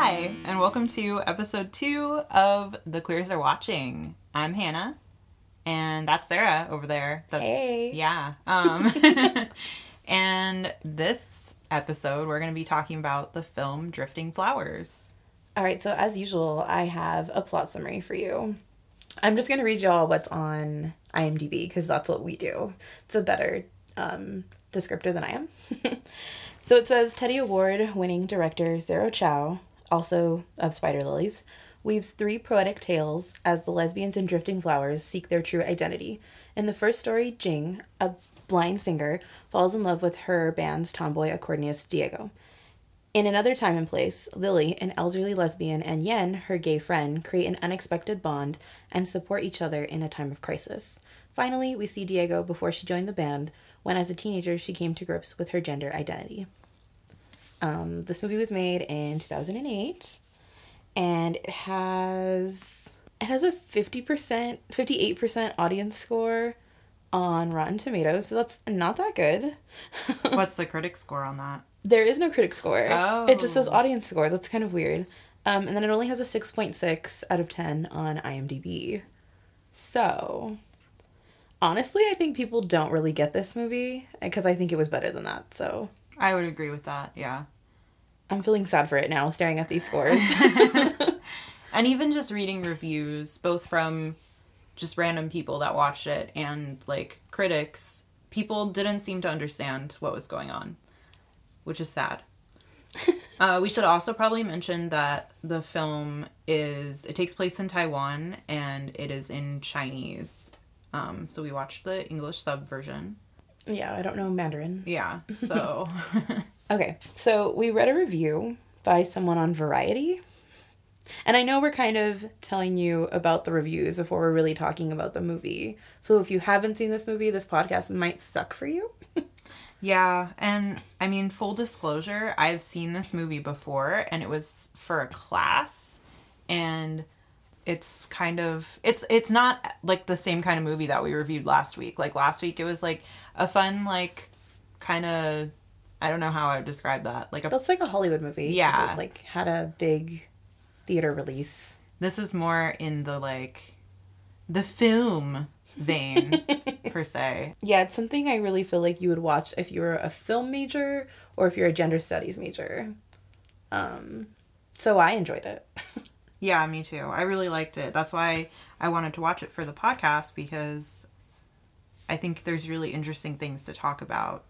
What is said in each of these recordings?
Hi, and welcome to episode two of The Queers Are Watching. I'm Hannah, and that's Sara over there. That- Hey. Yeah. Um, and this episode, we're going to be talking about the film Drifting Flowers. All right, so as usual, I have a plot summary for you. I'm just going to read y'all what's on IMDb because that's what we do. It's a better um, descriptor than I am. so it says Teddy Award winning director Zero Chou, also of Spider Lilies, weaves three poetic tales as the lesbians in Drifting Flowers seek their true identity. In the first story, Jing, a blind singer, falls in love with her band's tomboy accordionist Diego. In another time and place, Lily, an elderly lesbian, and Yen, her gay friend, create an unexpected bond and support each other in a time of crisis. Finally, we see Diego before she joined the band, when as a teenager she came to grips with her gender identity. Um, this movie was made in 2008, and it has it has a 50%, 58% audience score on Rotten Tomatoes, so that's not that good. What's the critic score on that? There is no critic score. Oh. It just says audience score. That's kind of weird. Um, and then it only has a 6.6 out of 10 on IMDb. So, honestly, I think people don't really get this movie because I think it was better than that. So, I would agree with that, yeah. I'm feeling sad for it now staring at these scores. And even just reading reviews, both from just random people that watched it and like critics, people didn't seem to understand what was going on, which is sad. uh, we should also probably mention that the film is it takes place in Taiwan and it is in Chinese. Um, so we watched the English sub version. Yeah, I don't know Mandarin. Yeah. So Okay, so we read a review by someone on Variety. And I know we're kind of telling you about the reviews before we're really talking about the movie. So if you haven't seen this movie, this podcast might suck for you. Yeah, and I mean, full disclosure, I've seen this movie before, and it was for a class, and it's kind of it's it's not like the same kind of movie that we reviewed last week. Like last week, it was like a fun, like kind of I don't know how I would describe that. Like a That's like a Hollywood movie. Yeah. Like had a big theater release. this is more in the like the film vein per se. Yeah, it's something I really feel like you would watch if you were a film major or if you're a gender studies major. Um so I enjoyed it. Yeah, me too. I really liked it. That's why I wanted to watch it for the podcast because I think there's really interesting things to talk about.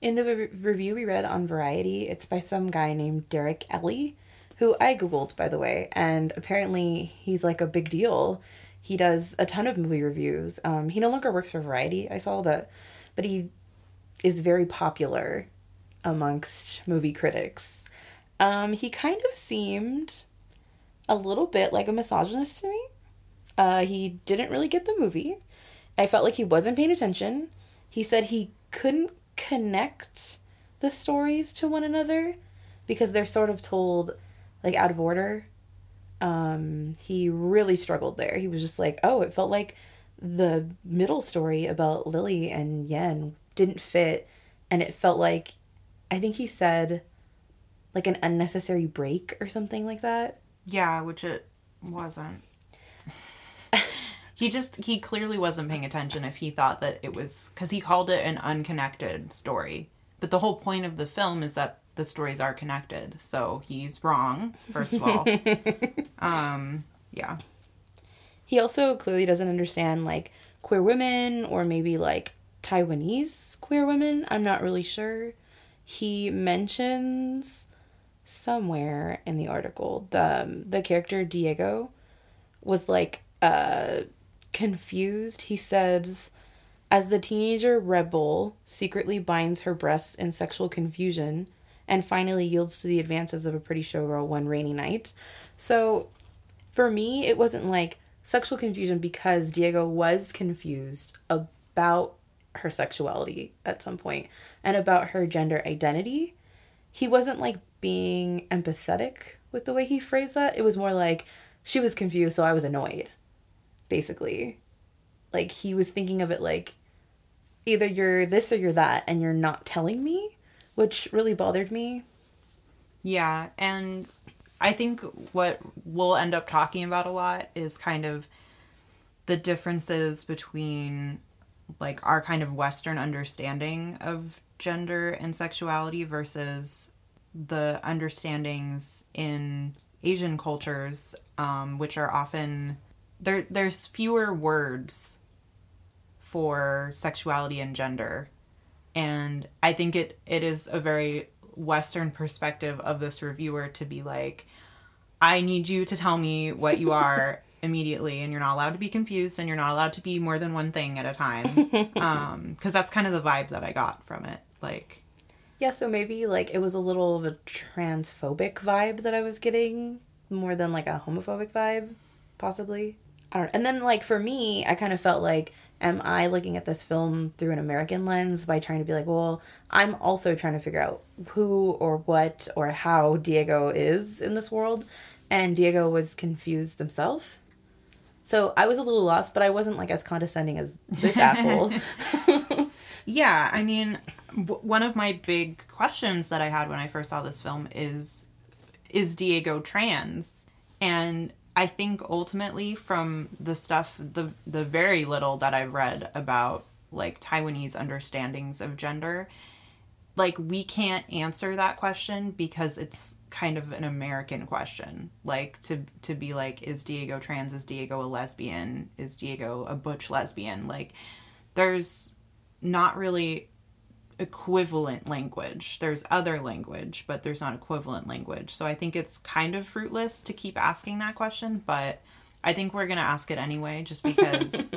In the re- review we read on Variety, it's by some guy named Derek Elley, who I Googled, by the way, and apparently he's like a big deal. He does a ton of movie reviews. Um, he no longer works for Variety, I saw that, but he is very popular amongst movie critics. Um, he kind of seemed a little bit like a misogynist to me. Uh, he didn't really get the movie. I felt like he wasn't paying attention. He said he couldn't connect the stories to one another because they're sort of told like out of order. Um, he really struggled there. He was just like, oh, it felt like the middle story about Lily and Yen didn't fit, and it felt like, I think he said, like an unnecessary break or something like that. Yeah, which it wasn't. he just he clearly wasn't paying attention if he thought that it was cuz he called it an unconnected story. But the whole point of the film is that the stories are connected. So he's wrong, first of all. um yeah. He also clearly doesn't understand like queer women or maybe like Taiwanese queer women. I'm not really sure. He mentions somewhere in the article the um, the character Diego was like uh confused. He says as the teenager rebel secretly binds her breasts in sexual confusion and finally yields to the advances of a pretty showgirl one rainy night. So for me, it wasn't like sexual confusion because Diego was confused about her sexuality at some point and about her gender identity. He wasn't like being empathetic with the way he phrased that. It was more like she was confused, so I was annoyed, basically. Like he was thinking of it like either you're this or you're that, and you're not telling me, which really bothered me. Yeah, and I think what we'll end up talking about a lot is kind of the differences between like our kind of Western understanding of gender and sexuality versus the understandings in Asian cultures, um, which are often there. There's fewer words for sexuality and gender, and I think it it is a very Western perspective of this reviewer to be like, I need you to tell me what you are immediately, and you're not allowed to be confused, and you're not allowed to be more than one thing at a time. Um, because that's kind of the vibe that I got from it. Like, Yeah, so maybe like it was a little of a transphobic vibe that I was getting more than like a homophobic vibe, possibly. I don't know. And then like for me, I kind of felt like, am I looking at this film through an American lens by trying to be like, well, I'm also trying to figure out who or what or how Diego is in this world, and Diego was confused himself. So I was a little lost, but I wasn't like as condescending as this asshole. Yeah, I mean, one of my big questions that I had when I first saw this film is is Diego trans? And I think ultimately from the stuff the the very little that I've read about like Taiwanese understandings of gender, like we can't answer that question because it's kind of an American question. Like to to be like is Diego trans? Is Diego a lesbian? Is Diego a butch lesbian? Like there's not really equivalent language. There's other language, but there's not equivalent language. So I think it's kind of fruitless to keep asking that question, but I think we're going to ask it anyway just because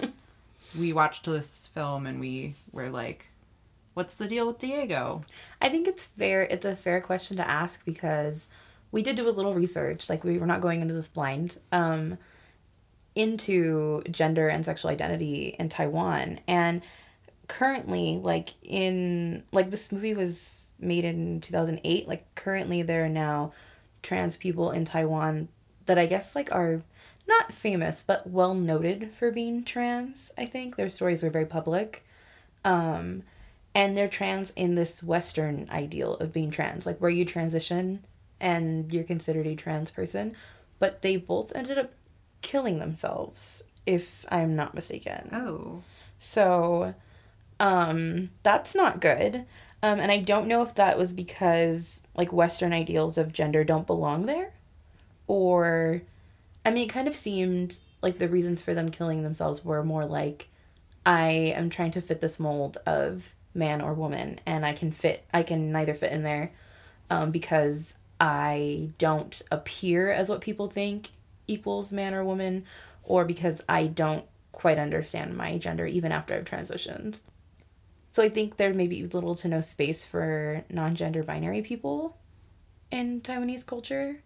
we watched this film and we were like what's the deal with Diego? I think it's fair. It's a fair question to ask because we did do a little research. Like we were not going into this blind. Um, into gender and sexual identity in Taiwan, and currently, like in like this movie was made in two thousand eight. Like currently, there are now trans people in Taiwan that I guess like are not famous but well noted for being trans. I think their stories are very public. Um, and they're trans in this western ideal of being trans like where you transition and you're considered a trans person but they both ended up killing themselves if i'm not mistaken Oh. so um that's not good. Um and i don't know if that was because like western ideals of gender don't belong there. Or i mean it kind of seemed like the reasons for them killing themselves were more like i am trying to fit this mold of man or woman and i can fit i can neither fit in there um, because i don't appear as what people think equals man or woman or because i don't quite understand my gender even after i've transitioned so i think there may be little to no space for non-gender binary people in taiwanese culture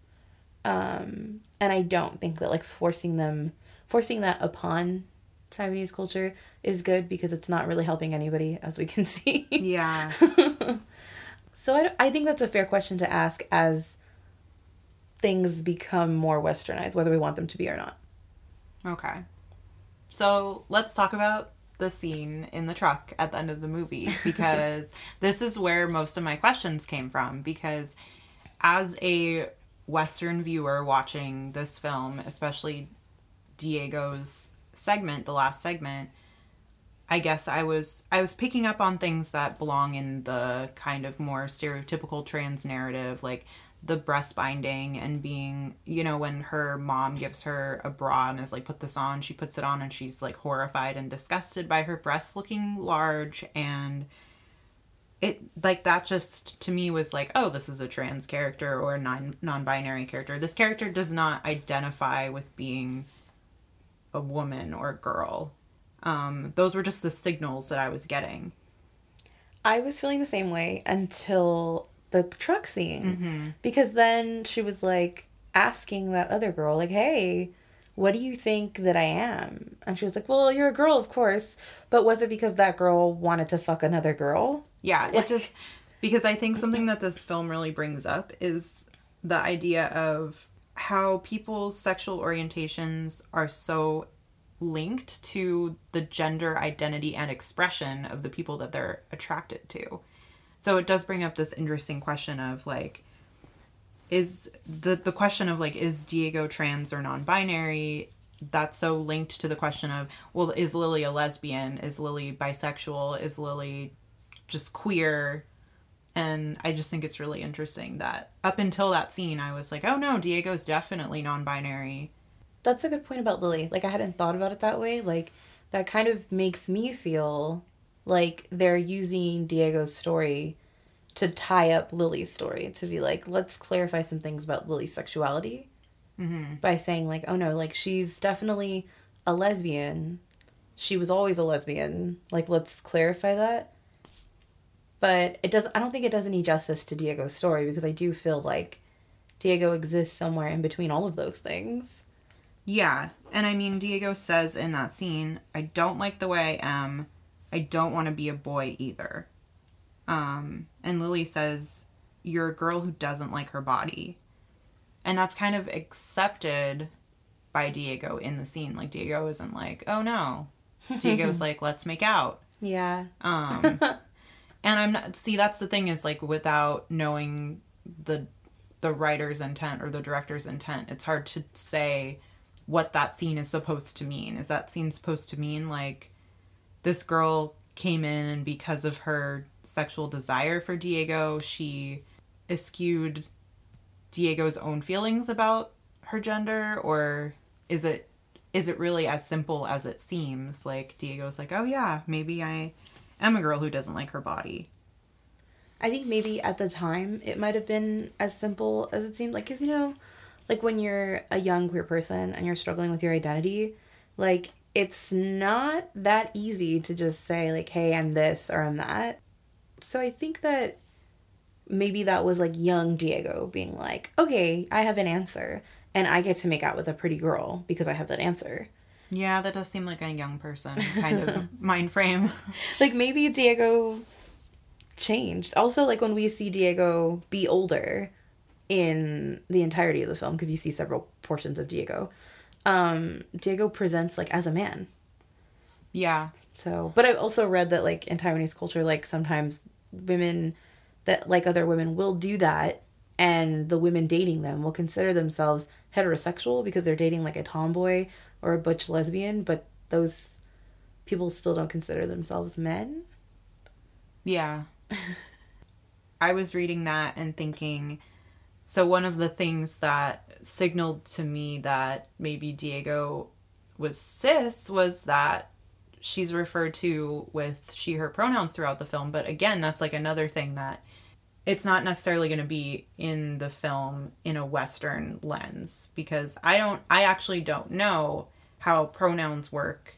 um, and i don't think that like forcing them forcing that upon taiwanese culture is good because it's not really helping anybody as we can see Yeah. so I, I think that's a fair question to ask as things become more westernized whether we want them to be or not Okay. So let's talk about the scene in the truck at the end of the movie because this is where most of my questions came from. Because as a Western viewer watching this film, especially Diego's segment, the last segment, I guess I was I was picking up on things that belong in the kind of more stereotypical trans narrative, like the breast binding and being, you know, when her mom gives her a bra and is like, put this on, she puts it on and she's like horrified and disgusted by her breasts looking large and it like that just to me was like, oh, this is a trans character or a non non-binary character. This character does not identify with being a woman or a girl. Um, those were just the signals that I was getting. I was feeling the same way until the truck scene. Mm-hmm. Because then she was like asking that other girl, like, hey, what do you think that I am? And she was like, well, you're a girl, of course. But was it because that girl wanted to fuck another girl? Yeah, it just because I think something that this film really brings up is the idea of how people's sexual orientations are so linked to the gender identity and expression of the people that they're attracted to. So it does bring up this interesting question of like is the the question of like is Diego trans or non-binary? That's so linked to the question of well is Lily a lesbian? Is Lily bisexual? Is Lily just queer? And I just think it's really interesting that up until that scene I was like oh no Diego's definitely non-binary. That's a good point about Lily. Like I hadn't thought about it that way. Like that kind of makes me feel like they're using Diego's story to tie up Lily's story to be like, let's clarify some things about Lily's sexuality mm-hmm. by saying like, oh no, like she's definitely a lesbian. She was always a lesbian. Like let's clarify that. But it does. I don't think it does any justice to Diego's story because I do feel like Diego exists somewhere in between all of those things. Yeah, and I mean, Diego says in that scene, I don't like the way I am. I don't want to be a boy either. Um, and Lily says, You're a girl who doesn't like her body. And that's kind of accepted by Diego in the scene. Like, Diego isn't like, Oh no. Diego's like, Let's make out. Yeah. Um, and I'm not, see, that's the thing is like, without knowing the, the writer's intent or the director's intent, it's hard to say what that scene is supposed to mean. Is that scene supposed to mean like this girl came in and because of her sexual desire for Diego, she eschewed Diego's own feelings about her gender or is it is it really as simple as it seems? Like Diego's like, "Oh yeah, maybe I am a girl who doesn't like her body." I think maybe at the time it might have been as simple as it seemed. Like, because, you know, like when you're a young queer person and you're struggling with your identity, like, it's not that easy to just say, like, hey, I'm this or I'm that. So I think that maybe that was like young Diego being like, okay, I have an answer and I get to make out with a pretty girl because I have that answer. Yeah, that does seem like a young person kind of mind frame. Like maybe Diego changed. Also, like when we see Diego be older in the entirety of the film, because you see several portions of Diego, um, Diego presents like as a man. Yeah. So, but I've also read that like in Taiwanese culture, like sometimes women that like other women will do that, and the women dating them will consider themselves heterosexual because they're dating like a tomboy or a butch lesbian, but those people still don't consider themselves men. Yeah. I was reading that and thinking so one of the things that signaled to me that maybe Diego was cis was that she's referred to with she her pronouns throughout the film, but again, that's like another thing that it's not necessarily going to be in the film in a western lens because I don't I actually don't know how pronouns work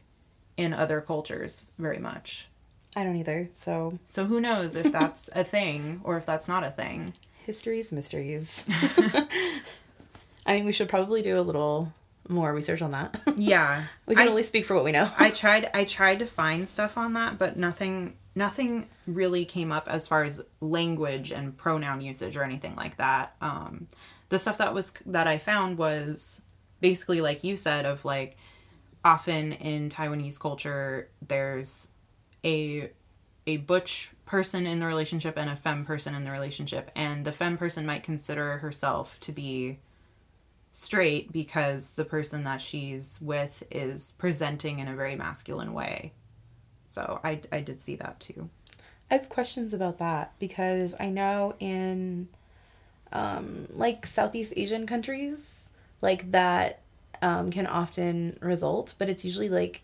in other cultures very much. I don't either. So So who knows if that's a thing or if that's not a thing. Histories, mysteries. I mean, we should probably do a little more research on that. Yeah. we can I- only speak for what we know. I tried I tried to find stuff on that, but nothing nothing really came up as far as language and pronoun usage or anything like that. Um the stuff that was that I found was basically like you said of like often in Taiwanese culture there's a a butch person in the relationship and a femme person in the relationship and the femme person might consider herself to be straight because the person that she's with is presenting in a very masculine way. So I, I did see that too. I have questions about that because I know in um, like Southeast Asian countries, like that um, can often result, but it's usually like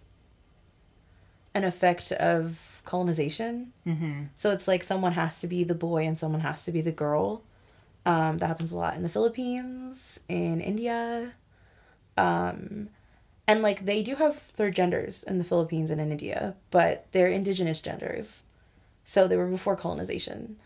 an effect of colonization. Mm-hmm. So it's like someone has to be the boy and someone has to be the girl. Um, that happens a lot in the Philippines, in India. Um, and like they do have third genders in the Philippines and in India, but they're indigenous genders. So they were before colonization.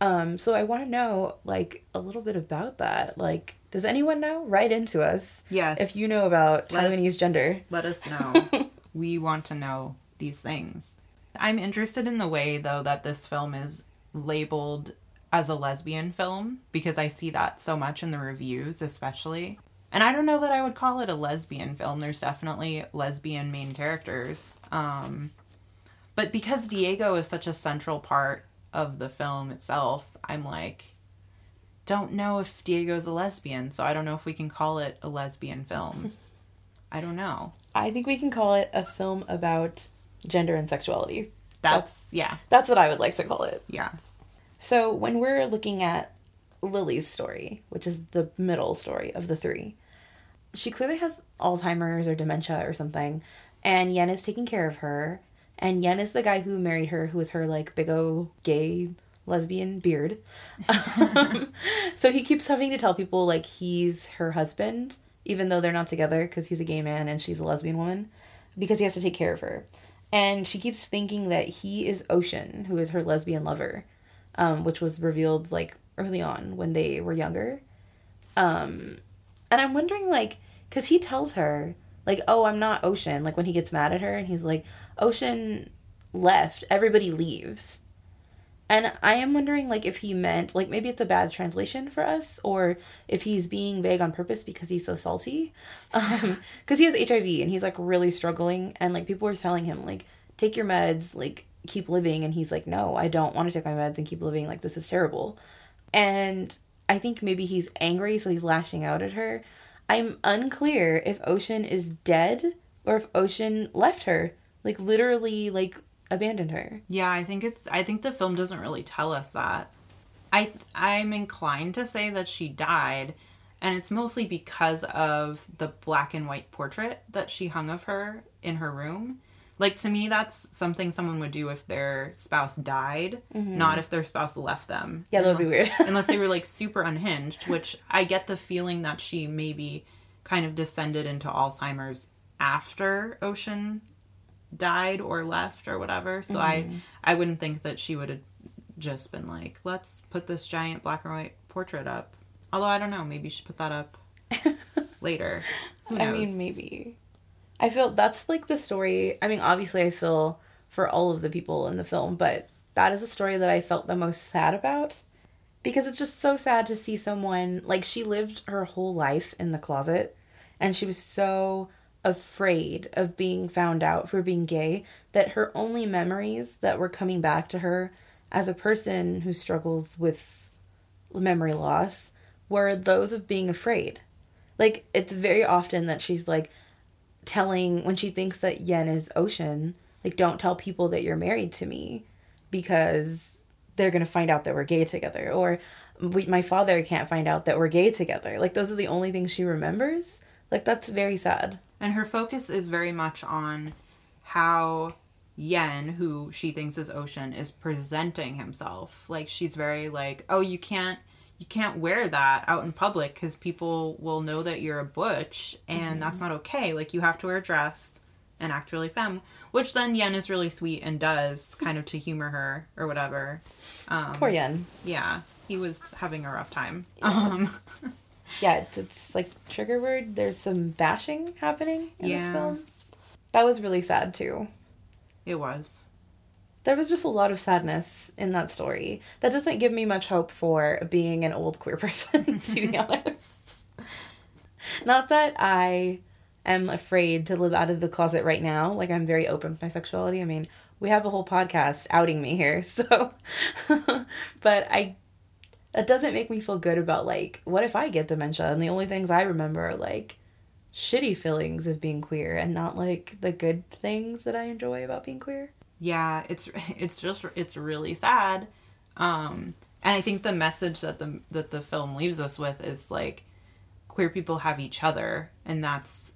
Um, so I want to know like a little bit about that. Like, does anyone know? Write into us Yes. if you know about Let us- Taiwanese gender. Let us know. we want to know these things. I'm interested in the way, though, that this film is labeled as a lesbian film because I see that so much in the reviews, especially. And I don't know that I would call it a lesbian film. There's definitely lesbian main characters. Um, but because Diego is such a central part of the film itself, I'm like, don't know if Diego's a lesbian, so I don't know if we can call it a lesbian film. I don't know. I think we can call it a film about gender and sexuality. That's, yeah, That's what I would like to call it. yeah. So when we're looking at Lily's story, which is the middle story of the three, she clearly has Alzheimer's or dementia or something, and Yen is taking care of her. And Yen is the guy who married her, who is her like big o gay lesbian beard. Um, so he keeps having to tell people like he's her husband, even though they're not together because he's a gay man and she's a lesbian woman, because he has to take care of her. And she keeps thinking that he is Ocean, who is her lesbian lover, um, which was revealed like early on when they were younger. Um, and I'm wondering, like, because he tells her, like, oh, I'm not Ocean, like when he gets mad at her, and he's like, Ocean left, everybody leaves. And I am wondering, like, if he meant, like, maybe it's a bad translation for us, or if he's being vague on purpose because he's so salty. Um, because he has HIV and he's, like, really struggling, and, like, people were telling him, like, take your meds, like, keep living. And he's like, no, I don't want to take my meds and keep living. Like, this is terrible. And I think maybe he's angry, so he's lashing out at her. I'm unclear if Ocean is dead or if Ocean left her, like literally, like abandoned her. Yeah, I think it's I think the film doesn't really tell us that. I I'm inclined to say that she died and it's mostly because of the black and white portrait that she hung of her in her room. Like to me that's something someone would do if their spouse died, mm-hmm. not if their spouse left them. Yeah, that would be weird. Unless they were like super unhinged, which I get the feeling that she maybe kind of descended into Alzheimer's after Ocean died or left or whatever. So I mm-hmm. I wouldn't think that she would have just been like, let's put this giant black and white portrait up. Although I don't know, maybe she put that up later. I mean, maybe. I feel that's like the story. I mean, obviously, I feel for all of the people in the film, but that is a story that I felt the most sad about because it's just so sad to see someone like she lived her whole life in the closet and she was so afraid of being found out for being gay that her only memories that were coming back to her as a person who struggles with memory loss were those of being afraid. Like it's very often that she's like telling when she thinks that Yen is Ocean, like don't tell people that you're married to me because they're going to find out that we're gay together or we, my father can't find out that we're gay together. Like those are the only things she remembers. Like that's very sad. And her focus is very much on how Yen, who she thinks is Ocean, is presenting himself. Like she's very like, oh, you can't you can't wear that out in public because people will know that you're a butch, and that's not okay. Like you have to wear a dress and act really femme. Which then Yen is really sweet and does kind of to humor her or whatever. Um, Poor Yen. yeah, he was having a rough time. Um, Yeah, it's, it's like trigger word. There's some bashing happening in this Yeah. film. That was really sad too. it was. There was just a lot of sadness in that story. That doesn't give me much hope for being an old queer person, to be honest. Not that I am afraid to live out of the closet right now. Like, I'm very open with my sexuality. I mean, we have a whole podcast outing me here, so. but I. That doesn't make me feel good about, like, what if I get dementia? And the only things I remember are, like, shitty feelings of being queer and not, like, the good things that I enjoy about being queer? yeah it's it's just it's really sad. Um and i think the message that the that the film leaves us with is like queer people have each other and that's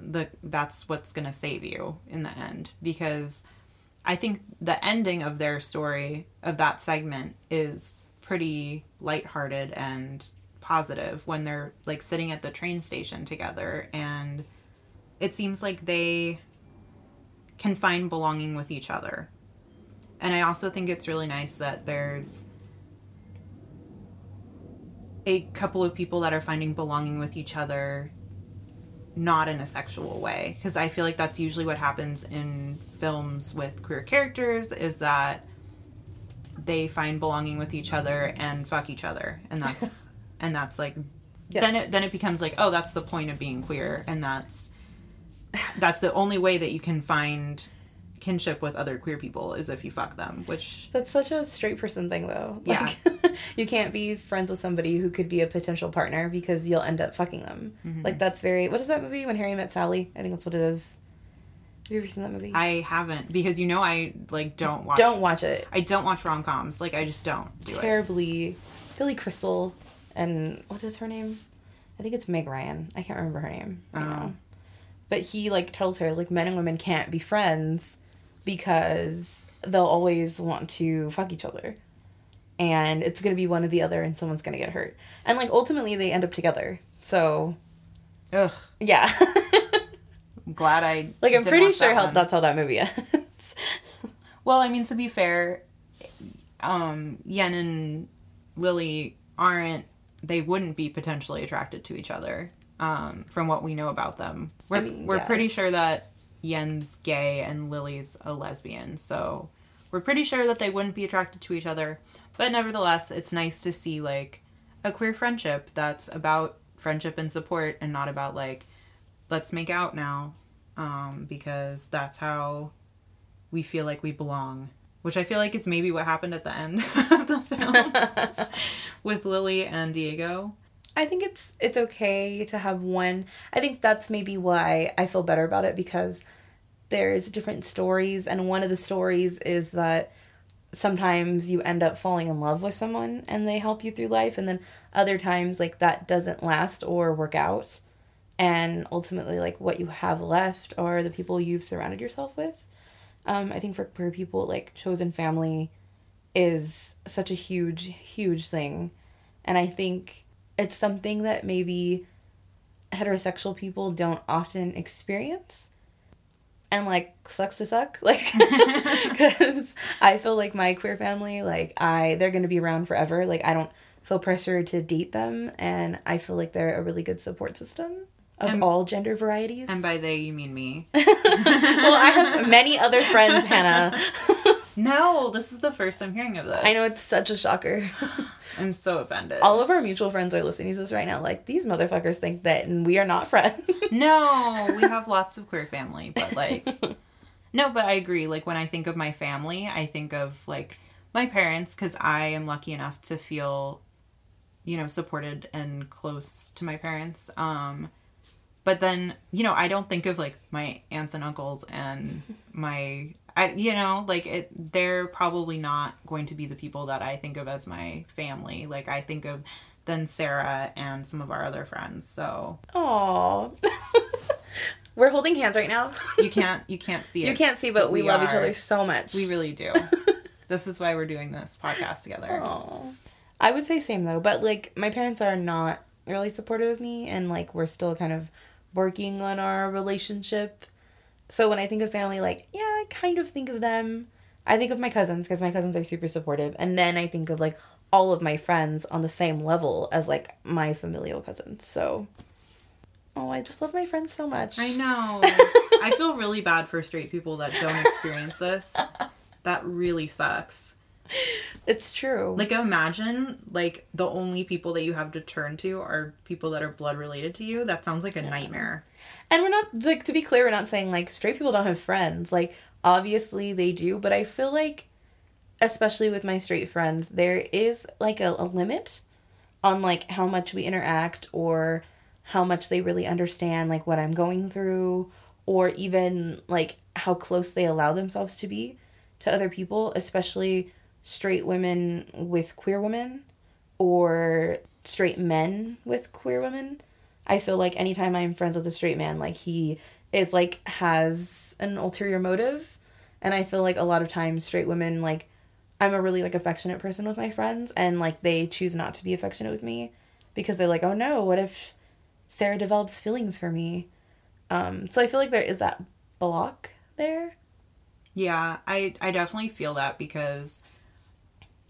the that's what's going to save you in the end. Because i think the ending of their story of that segment is pretty lighthearted and positive when they're like sitting at the train station together and it seems like they can find belonging with each other. And I also think it's really nice that there's a couple of people that are finding belonging with each other not in a sexual way because I feel like that's usually what happens in films with queer characters is that they find belonging with each other and fuck each other and that's and that's like then it then it becomes like oh that's the point of being queer and that's that's the only way that you can find kinship with other queer people is if you fuck them which That's such a straight person thing, though. Yeah. Like, you can't be friends with somebody who could be a potential partner because you'll end up fucking them. Mm-hmm. Like that's very. What is that movie? When Harry Met Sally. I think that's what it is. Have you ever seen that movie? I haven't because you know I like don't watch. don't watch it. I don't watch rom coms. Like I just don't do it. Terribly, Billy Crystal, and what is her name? I think it's Meg Ryan. I can't remember her name right Oh. now. But he like tells her like men and women can't be friends because they'll always want to fuck each other. And it's gonna be one or the other and someone's gonna get hurt. And like ultimately they end up together. So Ugh. yeah. I'm glad I like I'm pretty sure that how that's how that movie ends. Well, I mean to be fair, um, Yen and Lily aren't. They wouldn't be potentially attracted to each other. Um, from what we know about them, we're mean, we're pretty sure that Yen's gay and Lily's a lesbian. So we're pretty sure that they wouldn't be attracted to each other. But nevertheless, it's nice to see like a queer friendship that's about friendship and support and not about like let's make out now um, because that's how we feel like we belong which i feel like is maybe what happened at the end of the film with lily and diego I think it's it's okay to have one. I think that's maybe why I feel better about it because there's different stories and one of the stories is that sometimes you end up falling in love with someone and they help you through life and then other times like that doesn't last or work out and ultimately like what you have left are the people you've surrounded yourself with. Um, I think for queer people like chosen family is such a huge huge thing and I think it's something that maybe heterosexual people don't often experience. And like sucks to suck, like because I feel like my queer family, like I, they're gonna be around forever. Like I don't feel pressure to date them, and I feel like they're a really good support system of And- all gender varieties. and by they you mean me well, I have many other friends, Hannah. no this is the first i'm hearing of this I know it's such a shocker. i'm so offended all of our mutual friends are listening to this right now. Like these motherfuckers think that we are not friends. no we have lots of queer family but like no but i agree like when i think of my family i think of like my parents because i am lucky enough to feel you know supported and close to my parents um but then you know i don't think of like my aunts and uncles and my i you know like it they're probably not going to be the people that i think of as my family like i think of then sara and some of our other friends so Aww. We're holding hands right now. you can't you can't see it You can't see, but we, we love each other so much. we really do this is why we're doing this podcast together. I would say same though, but like my parents are not really supportive of me, and like we're still kind of working on our relationship. So when I think of family, like yeah, I kind of think of them. I think of my cousins because my cousins are super supportive, and then I think of like all of my friends on the same level as like my familial cousins. So, oh, I just love my friends so much. I know. I feel really bad for straight people that don't experience this. That really sucks. It's true. Like imagine like the only people that you have to turn to are people that are blood related to you. That sounds like a nightmare. And we're not like to be clear, we're not saying like straight people don't have friends. Like obviously they do, but I feel like especially with my straight friends, there is like a, a limit on like how much we interact or how much they really understand like what I'm going through or even like how close they allow themselves to be to other people, especially straight women with queer women or straight men with queer women. I feel like anytime I'm friends with a straight man, like he is like has an ulterior motive. And I feel like a lot of times straight women like I'm a really like affectionate person with my friends and like they choose not to be affectionate with me because they're like, "Oh no, what if Sara develops feelings for me?" Um so I feel like there is that block there. Yeah, I I definitely feel that because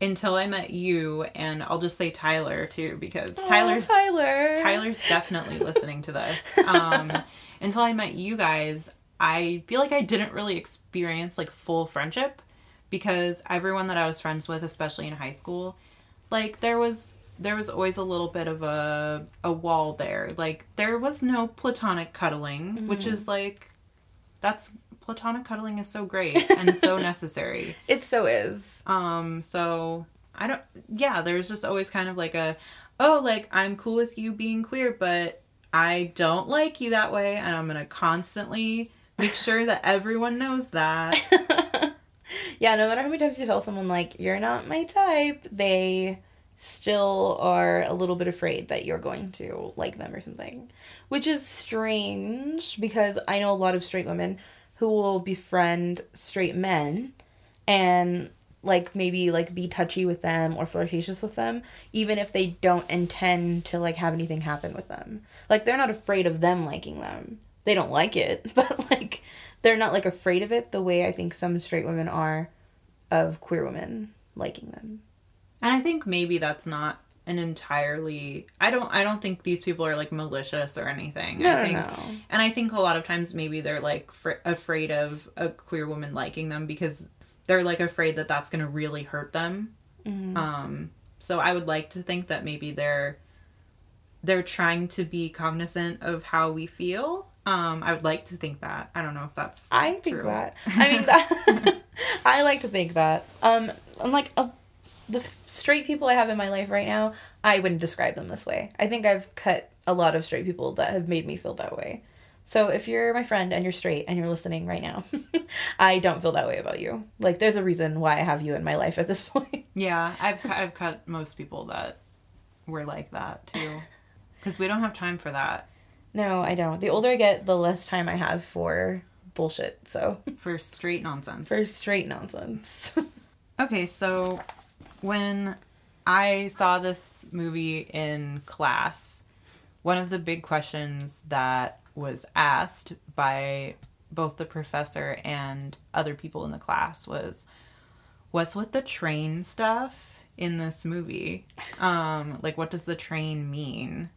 until I met you and I'll just say Tyler too because Tyler's Tyler. Tyler's definitely listening to this. Um, until I met you guys, I feel like I didn't really experience like full friendship because everyone that I was friends with, especially in high school, like there was there was always a little bit of a a wall there. Like there was no platonic cuddling, which is like that's platonic cuddling is so great and so necessary. It so is. Um, so I don't yeah, there's just always kind of like a oh, like I'm cool with you being queer, but I don't like you that way and I'm going to constantly make sure that everyone knows that. yeah, no matter how many times you tell someone like you're not my type, they still are a little bit afraid that you're going to like them or something. Which is strange because I know a lot of straight women who will befriend straight men and like maybe like be touchy with them or flirtatious with them even if they don't intend to like have anything happen with them like they're not afraid of them liking them they don't like it but like they're not like afraid of it the way i think some straight women are of queer women liking them and i think maybe that's not an entirely i don't i don't think these people are like malicious or anything no, i think no. and i think a lot of times maybe they're like fr- afraid of a queer woman liking them because they're like afraid that that's going to really hurt them. Mm-hmm. Um, so I would like to think that maybe they're they're trying to be cognizant of how we feel. Um, I would like to think that. I don't know if that's. I think true. that. I mean, that, I like to think that. Um, I'm like a, the straight people I have in my life right now, I wouldn't describe them this way. I think I've cut a lot of straight people that have made me feel that way. So if you're my friend and you're straight and you're listening right now, I don't feel that way about you. Like there's a reason why I have you in my life at this point. Yeah, I've I've cut most people that were like that too. Cuz we don't have time for that. No, I don't. The older I get, the less time I have for bullshit. So for straight nonsense. For straight nonsense. okay, so when I saw this movie in class, one of the big questions that was asked by both the professor and other people in the class was what's with the train stuff in this movie? Um like what does the train mean?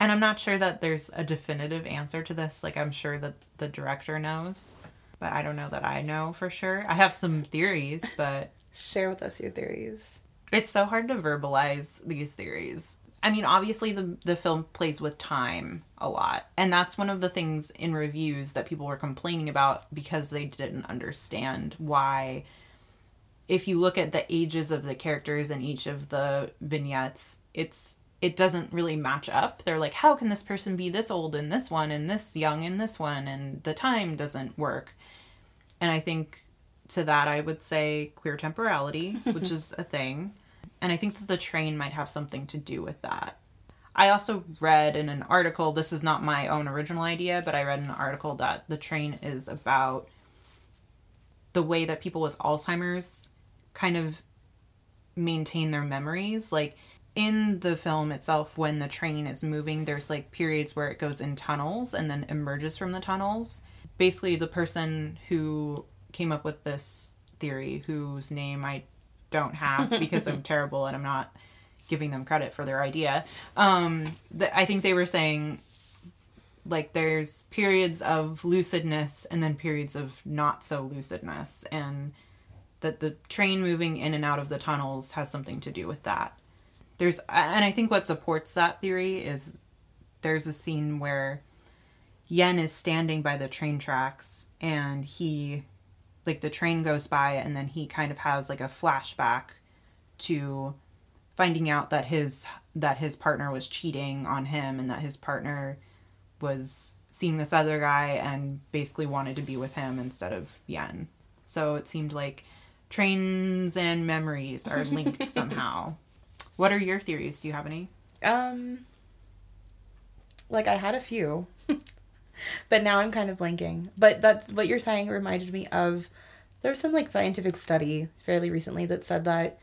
And i'm not sure that there's a definitive answer to this. Like i'm sure that the director knows but i don't know that i know for sure. I have some theories but share with us your theories it's so hard to verbalize these theories I mean, obviously the the film plays with time a lot, and that's one of the things in reviews that people were complaining about because they didn't understand why. If you look at the ages of the characters in each of the vignettes, it's it doesn't really match up. They're like, how can this person be this old in this one and this young in this one, and the time doesn't work. And I think to that I would say queer temporality, which is a thing and I think that the train might have something to do with that. I also read in an article, this is not my own original idea, but I read an article that the train is about the way that people with Alzheimer's kind of maintain their memories. Like in the film itself, when the train is moving, there's like periods where it goes in tunnels and then emerges from the tunnels. Basically, the person who came up with this theory, whose name I don't have because I'm terrible and I'm not giving them credit for their idea. Um, the, I think they were saying like there's periods of lucidness and then periods of not so lucidness and that the train moving in and out of the tunnels has something to do with that. There's and I think what supports that theory is there's a scene where Yen is standing by the train tracks and he like the train goes by and then he kind of has like a flashback to finding out that his that his partner was cheating on him and that his partner was seeing this other guy and basically wanted to be with him instead of Yen. So it seemed like trains and memories are linked somehow. What are your theories? Do you have any? Um like I had a few. But now I'm kind of blanking. But that's what you're saying reminded me of there was some like scientific study fairly recently that said that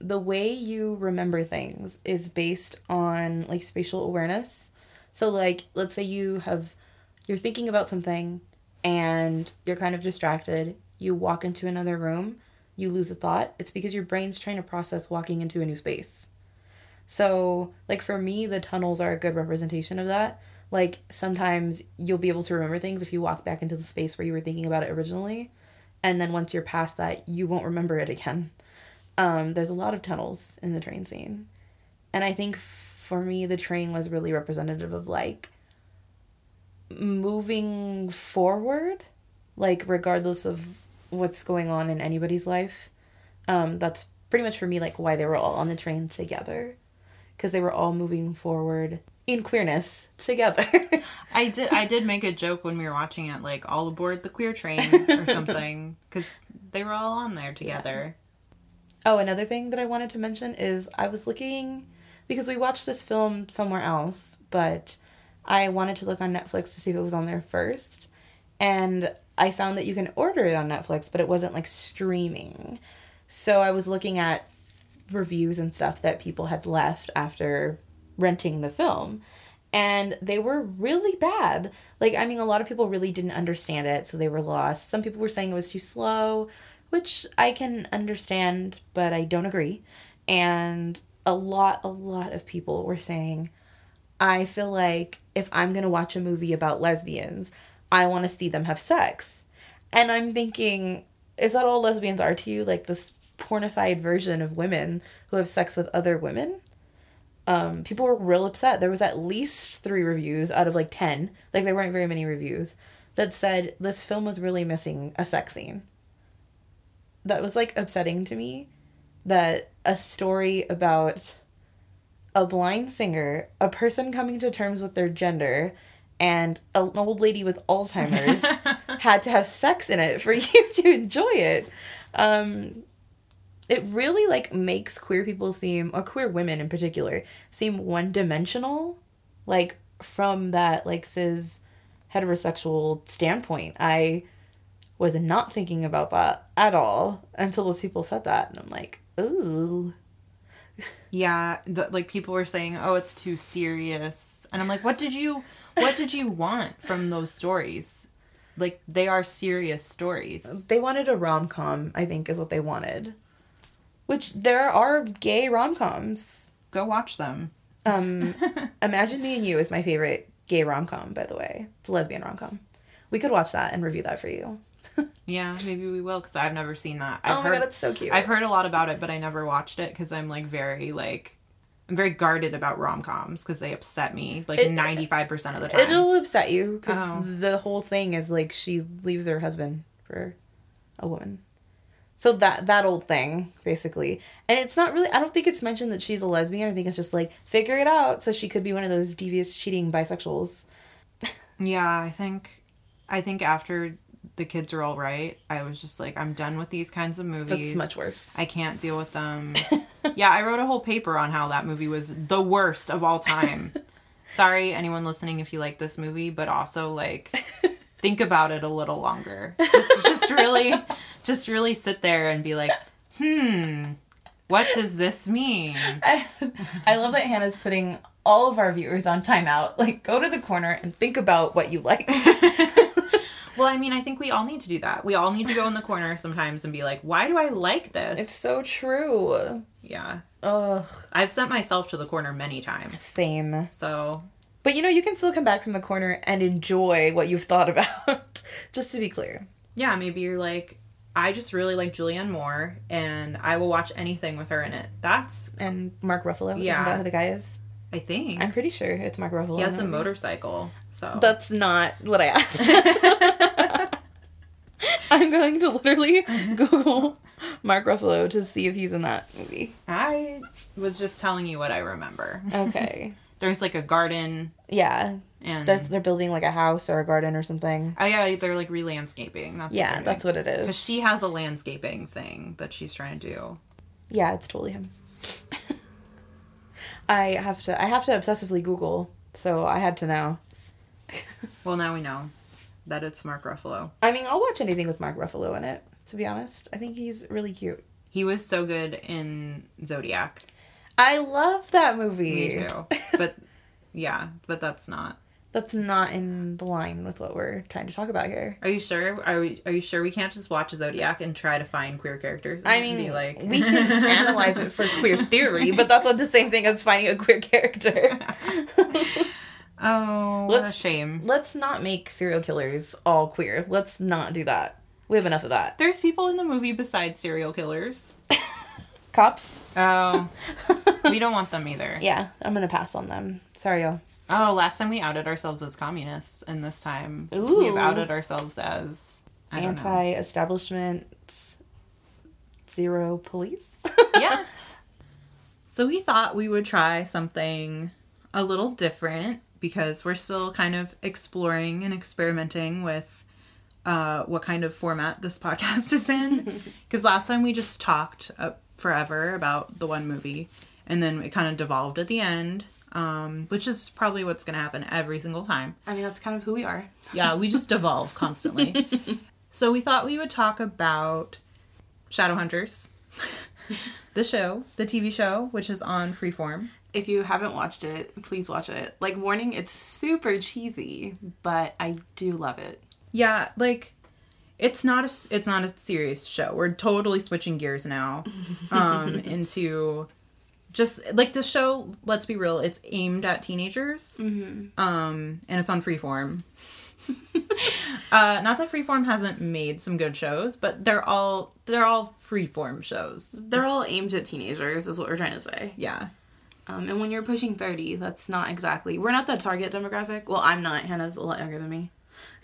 the way you remember things is based on like spatial awareness. So like let's say you have you're thinking about something and you're kind of distracted, you walk into another room, you lose a thought, it's because your brain's trying to process walking into a new space. So, like for me, the tunnels are a good representation of that like sometimes you'll be able to remember things if you walk back into the space where you were thinking about it originally. And then once you're past that you won't remember it again. Um, there's a lot of tunnels in the train scene. And i think for me the train was really representative of like moving forward like regardless of what's going on in anybody's life. Um, that's pretty much for me like why they were all on the train together. Because they were all moving forward in queerness together. I did I did make a joke when we were watching it, like all aboard the queer train or something, because they were all on there together. oh, another thing that I wanted to mention is I was looking because we watched this film somewhere else, but I wanted to look on Netflix to see if it was on there first. And I found that you can order it on Netflix, but it wasn't like streaming. So I was looking at reviews and stuff that people had left after renting the film. And they were really bad. Like, I mean, a lot of people really didn't understand it, so they were lost. Some people were saying it was too slow, which I can understand, but I don't agree. And a lot, a lot of people were saying, I feel like if I'm to watch a movie about lesbians, I want to see them have sex. And I'm thinking, is that all lesbians are to you? Like this pornified version of women who have sex with other women? Um, people were real upset. There was at least three reviews out of like 10, like there weren't very many reviews, that said this film was really missing a sex scene. That was like upsetting to me that a story about a blind singer, a person coming to terms with their gender, and an old lady with Alzheimer's had to have sex in it for you to enjoy it. Um, it really like makes queer people seem, or queer women in particular, seem one dimensional, like from that like cis heterosexual standpoint. I was not thinking about that at all until those people said that, and I'm like, ooh. Yeah, the, like people were saying, "Oh, it's too serious," and I'm like, "What did you, what did you want from those stories? Like they are serious stories." They wanted a rom com, I think, is what they wanted. Which there are gay rom coms. Go watch them. Um, Imagine Me and You is my favorite gay rom com, by the way. It's a lesbian rom com. We could watch that and review that for you. Yeah, maybe we will because I've never seen that. I've oh my god, it's so cute. I've heard a lot about it, but I never watched it because I'm like very like I'm very guarded about rom coms because they upset me like ninety five percent of the time. It'll upset you because Oh. the whole thing is like she leaves her husband for a woman. So that that old thing basically, and it's not really. I don't think it's mentioned that she's a lesbian. I think it's just like figure it out. So she could be one of those devious, cheating bisexuals. Yeah, I think I think after the kids are all right, I was just like, I'm done with these kinds of movies. That's much worse. I can't deal with them. yeah, I wrote a whole paper on how that movie was the worst of all time. Sorry, anyone listening, if you like this movie, but also like think about it a little longer. Just, just really, just really sit there and be like, hmm, what does this mean? I, I love that Hannah's putting all of our viewers on timeout. Like, go to the corner and think about what you like. Well, I mean, I think we all need to do that. We all need to go in the corner sometimes and be like, why do I like this? it's so true. yeah. Ugh, I've sent myself to the corner many times. same. So, But you know, you can still come back from the corner and enjoy what you've thought about. Just to be clear. yeah, maybe you're like, I just really like Julianne Moore and I will watch anything with her in it. That's, And Mark Ruffalo. Yeah. Isn't that who the guy is? I think. I'm pretty sure it's Mark Ruffalo. he has a motorcycle. So, That's not what I asked. I'm going to literally Google Mark Ruffalo to see if he's in that movie. I was just telling you what I remember. Okay. There's like a garden yeah. and. They're, they're building like a house or a garden or something. Oh yeah, they're like re-landscaping. That's Yeah, what that's what it is. Because she has a landscaping thing that she's trying to do. Yeah, it's totally him. I have to I have to obsessively Google, so I had to know. Well, now we know that it's Mark Ruffalo. I mean, I'll watch anything with Mark Ruffalo in it, to be honest. I think he's really cute. He was so good in Zodiac. I love that movie. Me too. But yeah, but that's not. That's not in the line with what we're trying to talk about here. Are you sure? Are we? Are you sure we can't just watch Zodiac and try to find queer characters? I mean, like we can analyze it for queer theory, but that's not the same thing as finding a queer character. oh, what a Let's- shame. Let's not make serial killers all queer. Let's not do that. We have enough of that. There's people in the movie besides serial killers. Cops? Oh, we don't want them either. Yeah, I'm gonna pass on them. Sorry, y'all. Oh, last time we outed ourselves as communists, and this time Ooh. we've outed ourselves as I don't know. Anti-establishment zero police. yeah. So we thought we would try something a little different because we're still kind of exploring and experimenting with uh, what kind of format this podcast is in. Because last time we just talked uh, forever about the one movie, and then it kind of devolved at the end, um, which is probably what's going to happen every single time. I mean, that's kind of who we are. Yeah, we just evolve constantly. so we thought we would talk about Shadowhunters, the show, the TV show, which is on Freeform. If you haven't watched it, please watch it. Like, warning, it's super cheesy, but I do love it. Yeah, like it's not a it's not a serious show. We're totally switching gears now um into just like the show, let's be real, it's aimed at teenagers. Um and it's on Freeform. uh not that Freeform hasn't made some good shows, but they're all they're all Freeform shows. They're all aimed at teenagers, is what we're trying to say. Yeah. Um, and when you're pushing 30, that's not exactly. We're not the target demographic. Well, I'm not. Hannah's a lot younger than me.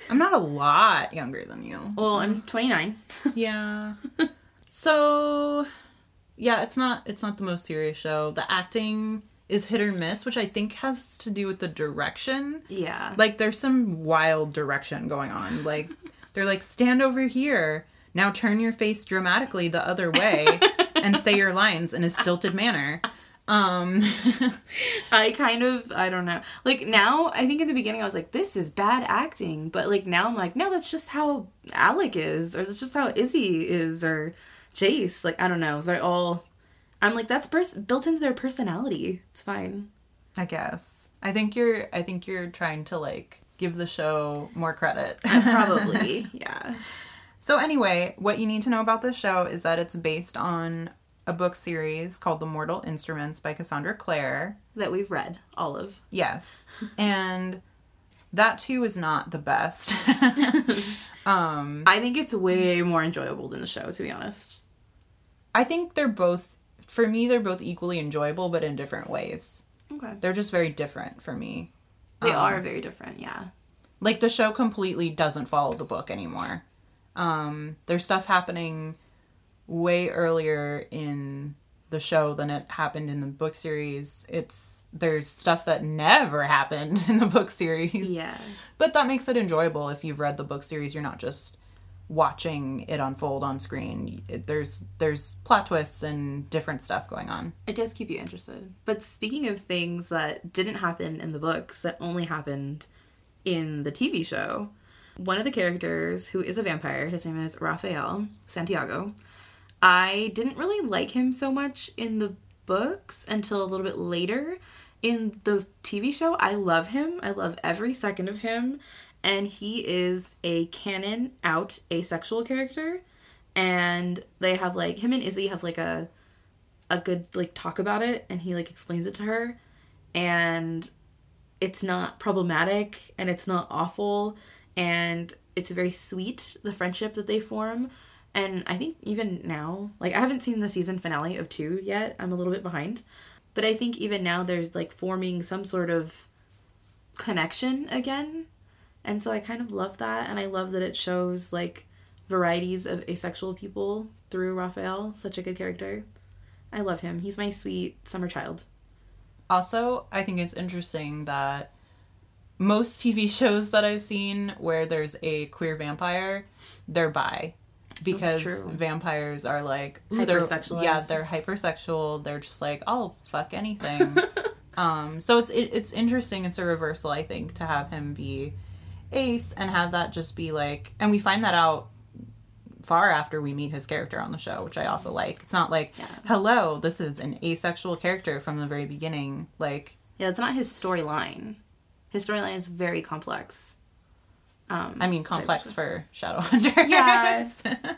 I'm not a lot younger than you. Well, I'm 29. Yeah. so yeah, it's not it's not the most serious show. The acting is hit or miss, which I think has to do with the direction. yeah. Like there's some wild direction going on. Like they're like stand over here. Now turn your face dramatically the other way and say your lines in a stilted manner. Um I kind of, I don't know. Like now, I think in the beginning I was like, this is bad acting. But like now I'm like, no, that's just how Alec is, or that's just how Izzy is, or Jace. Like, I don't know. They're all, I'm like, that's pers- built into their personality. It's fine. I guess. I think you're I think you're trying to like give the show more credit. Probably. yeah. So anyway, what you need to know about this show is that it's based on a book series called The Mortal Instruments by Cassandra Clare. That we've read, all of. Yes. and that too is not the best. um I think it's way more enjoyable than the show, to be honest. I think they're both for me they're both equally enjoyable but in different ways. Okay. They're just very different for me. They Um, are very different, yeah. like the show completely doesn't follow the book anymore. Um, there's stuff happening way earlier in the show than it happened in the book series. It's there's stuff that never happened in the book series. Yeah. But that makes it enjoyable if you've read the book series. You're not just watching it unfold on screen. It, there's there's plot twists and different stuff going on. It does keep you interested. But speaking of things that didn't happen in the books that only happened in the TV show, one of the characters who is a vampire, his name is Raphael Santiago. I didn't really like him so much in the books until a little bit later. In the TV show, I love him. I love every second of him. And he is a canon out asexual character. And they have like, him and Izzy have like a a good like talk about it and he like explains it to her and it's not problematic and it's not awful and it's very sweet the friendship that they form and i think even now like i haven't seen the season finale of 2 yet i'm a little bit behind but i think even now there's like forming some sort of connection again and so i kind of love that and i love that it shows like varieties of asexual people through raphael such a good character I love him. He's my sweet summer child. Also, I think it's interesting that most TV shows that I've seen where there's a queer vampire, they're bi. Because vampires are like ooh, they're-. Yeah, they're hypersexual. They're just like, I'll fuck anything. um, so it's it, it's interesting. It's a reversal, I think, to have him be ace and have that just be like, and we find that out far after we meet his character on the show, which I also like. It's not like, Yeah. hello, this is an asexual character from the very beginning. Like, Yeah, it's not his storyline. His storyline is very complex. Um, I mean, complex for Shadowhunters. Yeah.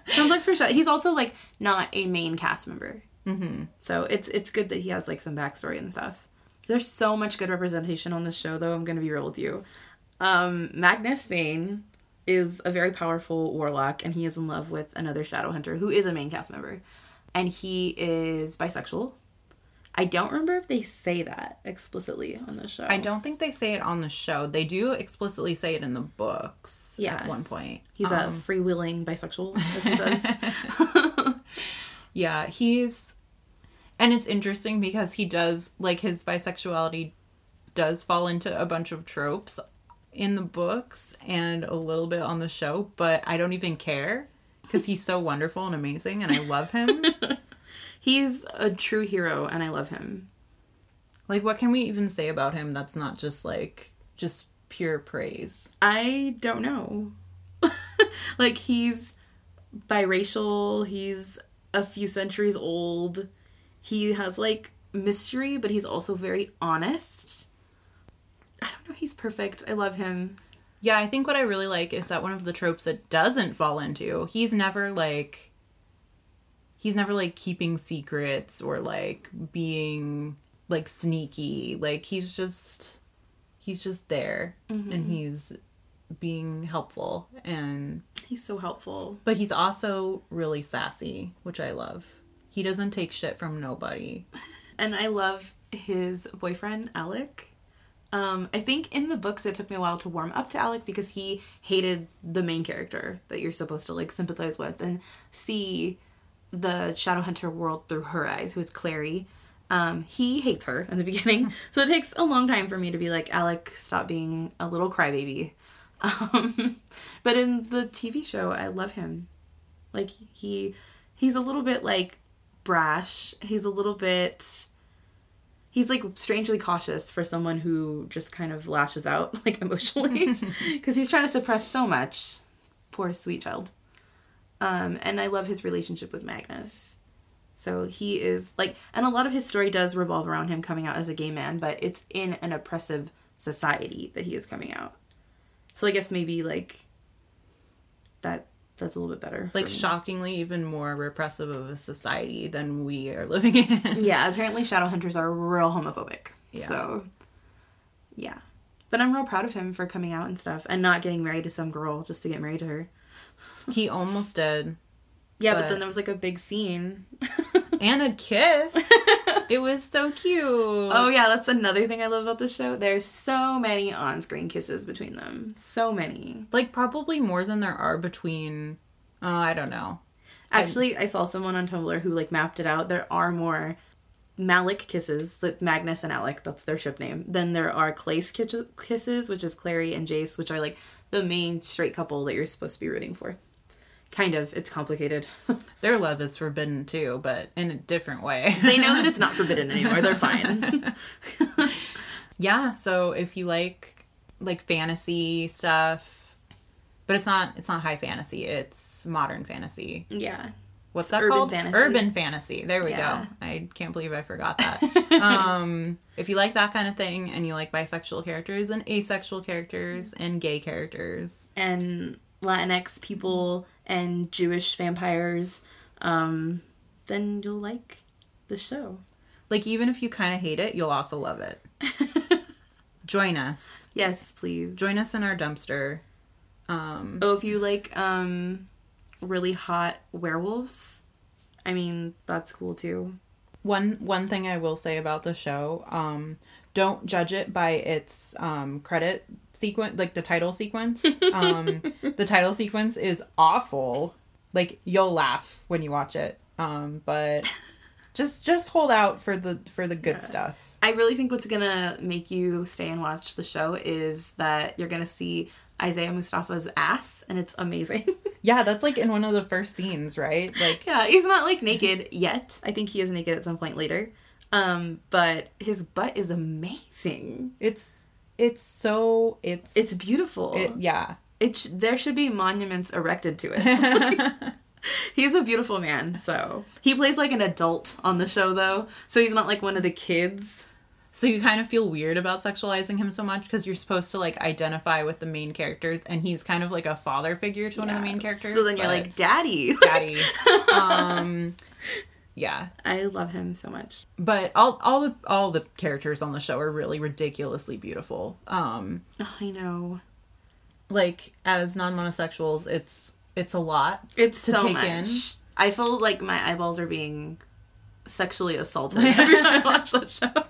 complex for sure. He's also like not a main cast member, hmm so it's it's good that he has like some backstory and stuff. There's so much good representation on this show, though. I'm gonna be real with you. Um, Magnus Bane is a very powerful warlock, and he is in love with another Shadowhunter who is a main cast member, and he is bisexual. I don't remember if they say that explicitly on the show. I don't think they say it on the show. They do explicitly say it in the books Yeah. at one point. He's a Um, freewheeling bisexual, as he says. Yeah, he's and it's interesting because he does like his bisexuality does fall into a bunch of tropes in the books and a little bit on the show, but I don't even care because he's so wonderful and amazing and I love him. He's a true hero and I love him. like what can we even say about him that's not just like just pure praise? I don't know. like he's biracial, he's a few centuries old. He has like mystery, but he's also very honest. I don't know, he's perfect. I love him. Yeah, I think what I really like is that one of the tropes that doesn't fall into, he's never like he's never like keeping secrets or like being like sneaky. Like he's just he's just there and he's being helpful and He's so helpful. but he's also really sassy, which I love. He doesn't take shit from nobody. And I love his boyfriend, Alec. Um, I think in the books it took me a while to warm up to Alec because he hated the main character that you're supposed to like sympathize with and see the Shadowhunter world through her eyes, who is Clary. Um, he hates her in the beginning, so it takes a long time for me to be like, Alec, stop being a little crybaby. Um, but in the TV show, I love him. Like he, he's a little bit like brash. He's a little bit. He's like strangely cautious for someone who just kind of lashes out like emotionally because he's trying to suppress so much. Poor sweet child. Um, and I love his relationship with Magnus. So he is like, and a lot of his story does revolve around him coming out as a gay man, but it's in an oppressive society that he is coming out. So I guess maybe like that that's a little bit better. Like shockingly even more repressive of a society than we are living in. Yeah, apparently Shadowhunters are real homophobic. Yeah. So, yeah. But I'm real proud of him for coming out and stuff and not getting married to some girl just to get married to her. He almost did. Yeah, but, But- then there was like a big scene. And a kiss. it was so cute. oh, yeah, that's another thing I love about the show. There's so many on screen kisses between them. So many. Like probably more than there are between oh, I don't know. Actually, I saw someone on Tumblr who like mapped it out. There are more Malec kisses, like Magnus and Alec, that's their ship name. Then there are Clace kiss- kisses, which is Clary and Jace, which are like the main straight couple that you're supposed to be rooting for. Kind of. It's complicated. Their love is forbidden too, but in a different way. they know that it's not forbidden anymore. They're fine. yeah, so if you like like fantasy stuff, but it's not it's not high fantasy, it's modern fantasy. yeah. What's that Urban called? fantasy. Urban fantasy. There we Yeah. go. I can't believe I forgot that. um, if you like that kind of thing and you like bisexual characters and asexual characters and gay characters, And Latinx people and Jewish vampires, um, then you'll like the show. like even if you kind of hate it, you'll also love it. Join us. Yes, please. Join us in our dumpster. Um, Oh, if you like um really hot werewolves, I mean that's cool too. one one thing I will say about the show, um, don't judge it by its um, credit sequence, like the title sequence. Um, the title sequence is awful. Like you'll laugh when you watch it, um, but just just hold out for the for the good stuff. I really think what's gonna make you stay and watch the show is that you're gonna see Isaiah Mustafa's ass, and it's amazing. Yeah, that's like in one of the first scenes, right? Like yeah, he's not like naked yet. I think he is naked at some point later. Um, but his butt is amazing. it's it's so it's It's beautiful. it, yeah. it sh- there should be monuments erected to it. he's a beautiful man. So he plays like an adult on the show, though. So he's not like one of the kids. So you kind of feel weird about sexualizing him so much because you're supposed to like identify with the main characters, and he's kind of like a father figure to one of the main characters. So then you're like, Daddy. daddy. um, yeah, I love him so much. but all all the all the characters on the show are really ridiculously beautiful. Um, Oh, I know. like as non monosexuals, it's it's a lot. It's to so take much. in. I feel like my eyeballs are being sexually assaulted every time I watch that show.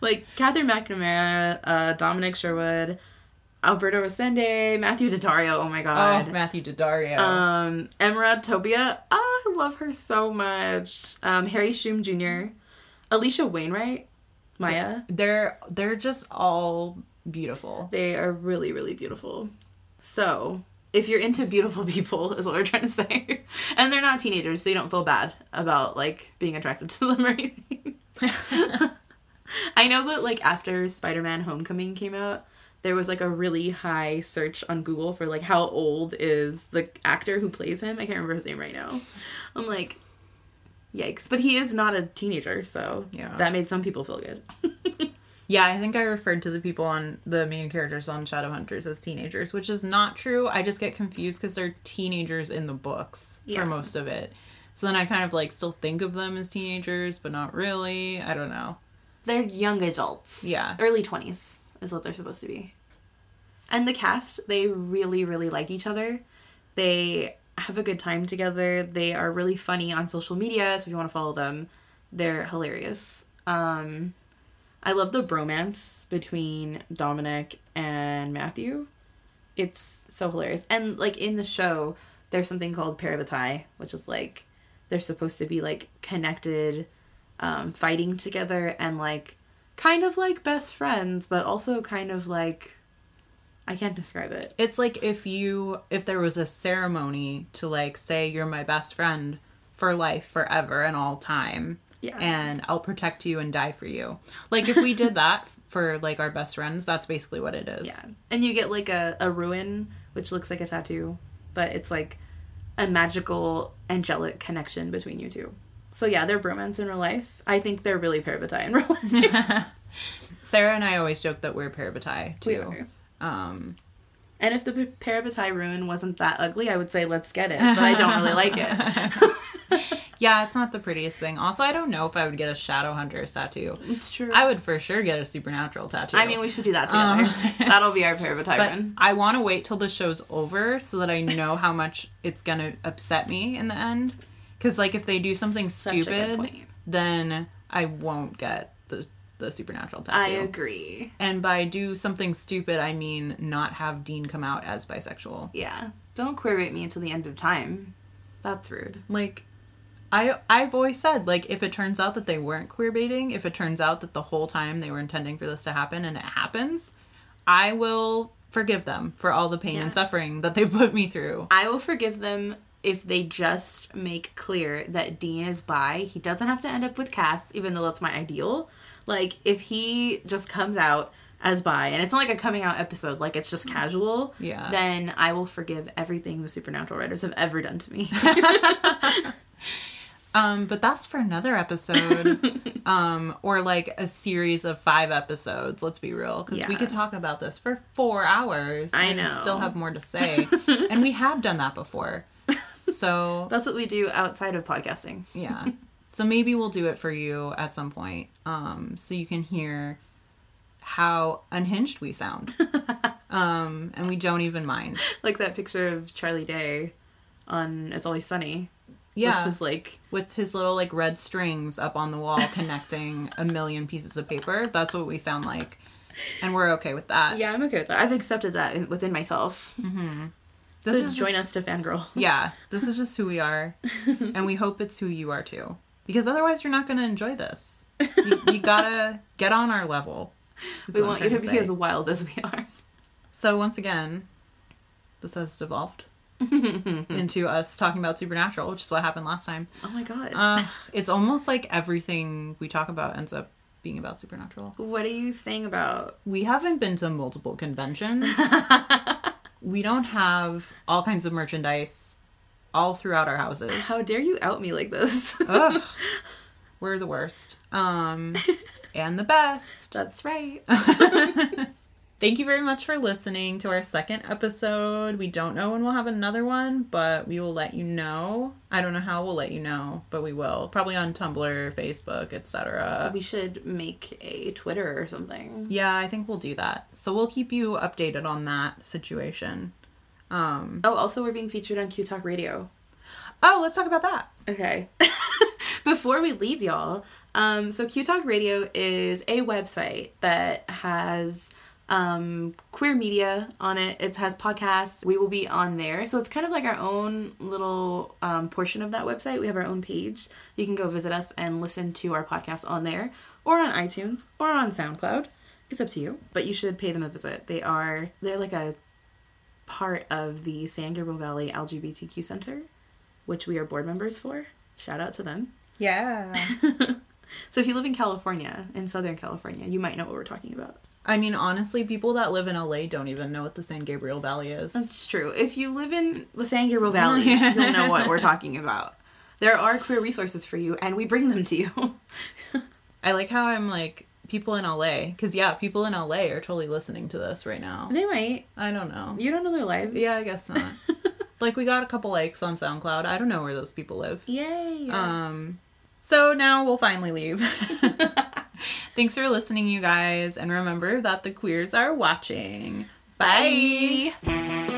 Like Katherine McNamara, uh, Dominic Sherwood, Alberto Rosende, Matthew Daddario. Oh my god. Oh, Matthew Daddario. Um, Emeraude Toubia. Oh, I love her so much. Um, Harry Shum Jr. Alisha Wainwright. Maya. they're they're just all beautiful. They are really, really beautiful. So, if you're into beautiful people, is what we're trying to say. and they're not teenagers, so you don't feel bad about like being attracted to them or anything. I know that like after Spider-Man Homecoming came out, there was like a really high search on Google for like how old is the actor who plays him. I can't remember his name right now. I'm like, yikes! But he is not a teenager, so Yeah. that made some people feel good. Yeah, I think I referred to the people on the main characters on Shadowhunters as teenagers, which is not true. I just get confused because they're teenagers in the books Yeah. for most of it. So then I kind of like still think of them as teenagers, but not really. I don't know. They're young adults. Yeah. Early 20s is what they're supposed to be. And the cast, they really, really like each other. They have a good time together. They are really funny on social media, so if you want to follow them, they're hilarious. Um, I love the bromance between Dominic and Matthew. It's so hilarious. And like in the show, there's something called parabatai, which is like they're supposed to be like connected, um, fighting together and like kind of like best friends, but also kind of like I can't describe it. It's like if you if there was a ceremony to like say you're my best friend for life, forever and all time. Yeah. And I'll protect you and die for you. Like if we did that for like our best friends, that's basically what it is. Yeah. And you get like a, a rune, which looks like a tattoo, but it's like a magical, angelic connection between you two. So yeah, they're bromance in real life. I think they're really parabatai in real life. Sara and I always joke that we're parabatai too. We are. Um And if the parabatai rune wasn't that ugly, I would say let's get it, but I don't really like it. yeah, it's not the prettiest thing. Also, I don't know if I would get a Shadowhunters tattoo. It's true. I would for sure get a supernatural tattoo. I mean, we should do that together. That'll be our parabatai but rune. I want to wait till the show's over so that I know how much it's gonna upset me in the end. Because like if they do something Such stupid, then I won't get the the supernatural tattoo. I agree. And by do something stupid, I mean not have Dean come out as bisexual. Yeah. Don't queerbait me until the end of time. That's rude. Like, I I've always said like if it turns out that they weren't queer baiting, if it turns out that the whole time they were intending for this to happen and it happens, I will forgive them for all the pain Yeah. and suffering that they put me through. I will forgive them if they just make clear that Dean is bi. He doesn't have to end up with Cass, even though that's my ideal. Like, if he just comes out as bi, and it's not like a coming out episode, like it's just casual, Yeah. then I will forgive everything the supernatural writers have ever done to me. Um, but that's for another episode. um, or like a series of five episodes, let's be real. Because we could talk about this for four hours. I and know. Still have more to say. and we have done that before. So that's what we do outside of podcasting. yeah. So maybe we'll do it for you at some point. Um, so you can hear how unhinged we sound. um, and we don't even mind. Like that picture of Charlie Day on It's Always Sunny. Yeah. With his, like, with his little like red strings up on the wall connecting a million pieces of paper. That's what we sound like. And we're okay with that. yeah, I'm okay with that. I've accepted that within myself. This so is join just- us to fangirl. Yeah, this is just who we are. and we hope it's who you are too. Because otherwise you're not going to enjoy this. You, you gotta get on our level. We want you to be as wild as we are. So once again, this has devolved into us talking about Supernatural, which is what happened last time. Oh my god. Uh, it's almost like everything we talk about ends up being about Supernatural. what are you saying about? We haven't been to multiple conventions. We don't have all kinds of merchandise all throughout our houses. How dare you out me like this? Ugh. We're the worst. Um and the best. That's right. Thank you very much for listening to our second episode. We don't know when we'll have another one, but we will let you know. I don't know how we'll let you know, but we will. Probably on Tumblr, Facebook, etc. we should make a Twitter or something. Yeah, I think we'll do that. So we'll keep you updated on that situation. Um Oh, also we're being featured on Q Talk Radio. Oh, let's talk about that. Okay. Before we leave y'all, um, so Q Talk Radio is a website that has um, queer media on it. It has podcasts. We will be on there. So it's kind of like our own little um, portion of that website. We have our own page. You can go visit us and listen to our podcast on there or on iTunes or on SoundCloud. It's up to you, but you should pay them a visit. They are they're like a part of the San Gabriel Valley LGBTQ Center, which we are board members for. Shout out to them. Yeah. So if you live in California, in Southern California, you might know what we're talking about. I mean, honestly, people that live in LA don't even know what the San Gabriel Valley is. That's true. If you live in the San Gabriel Valley, you'll know what we're talking about. There are queer resources for you, and we bring them to you. I like how I'm like people in LA because yeah, people in LA are totally listening to this right now. they might. I don't know. You don't know their lives. Yeah, I guess not. like we got a couple likes on SoundCloud. I don't know where those people live. Yay. Um, so now we'll finally leave. Thanks for listening, you guys, and remember that the queers are watching. Bye. Bye.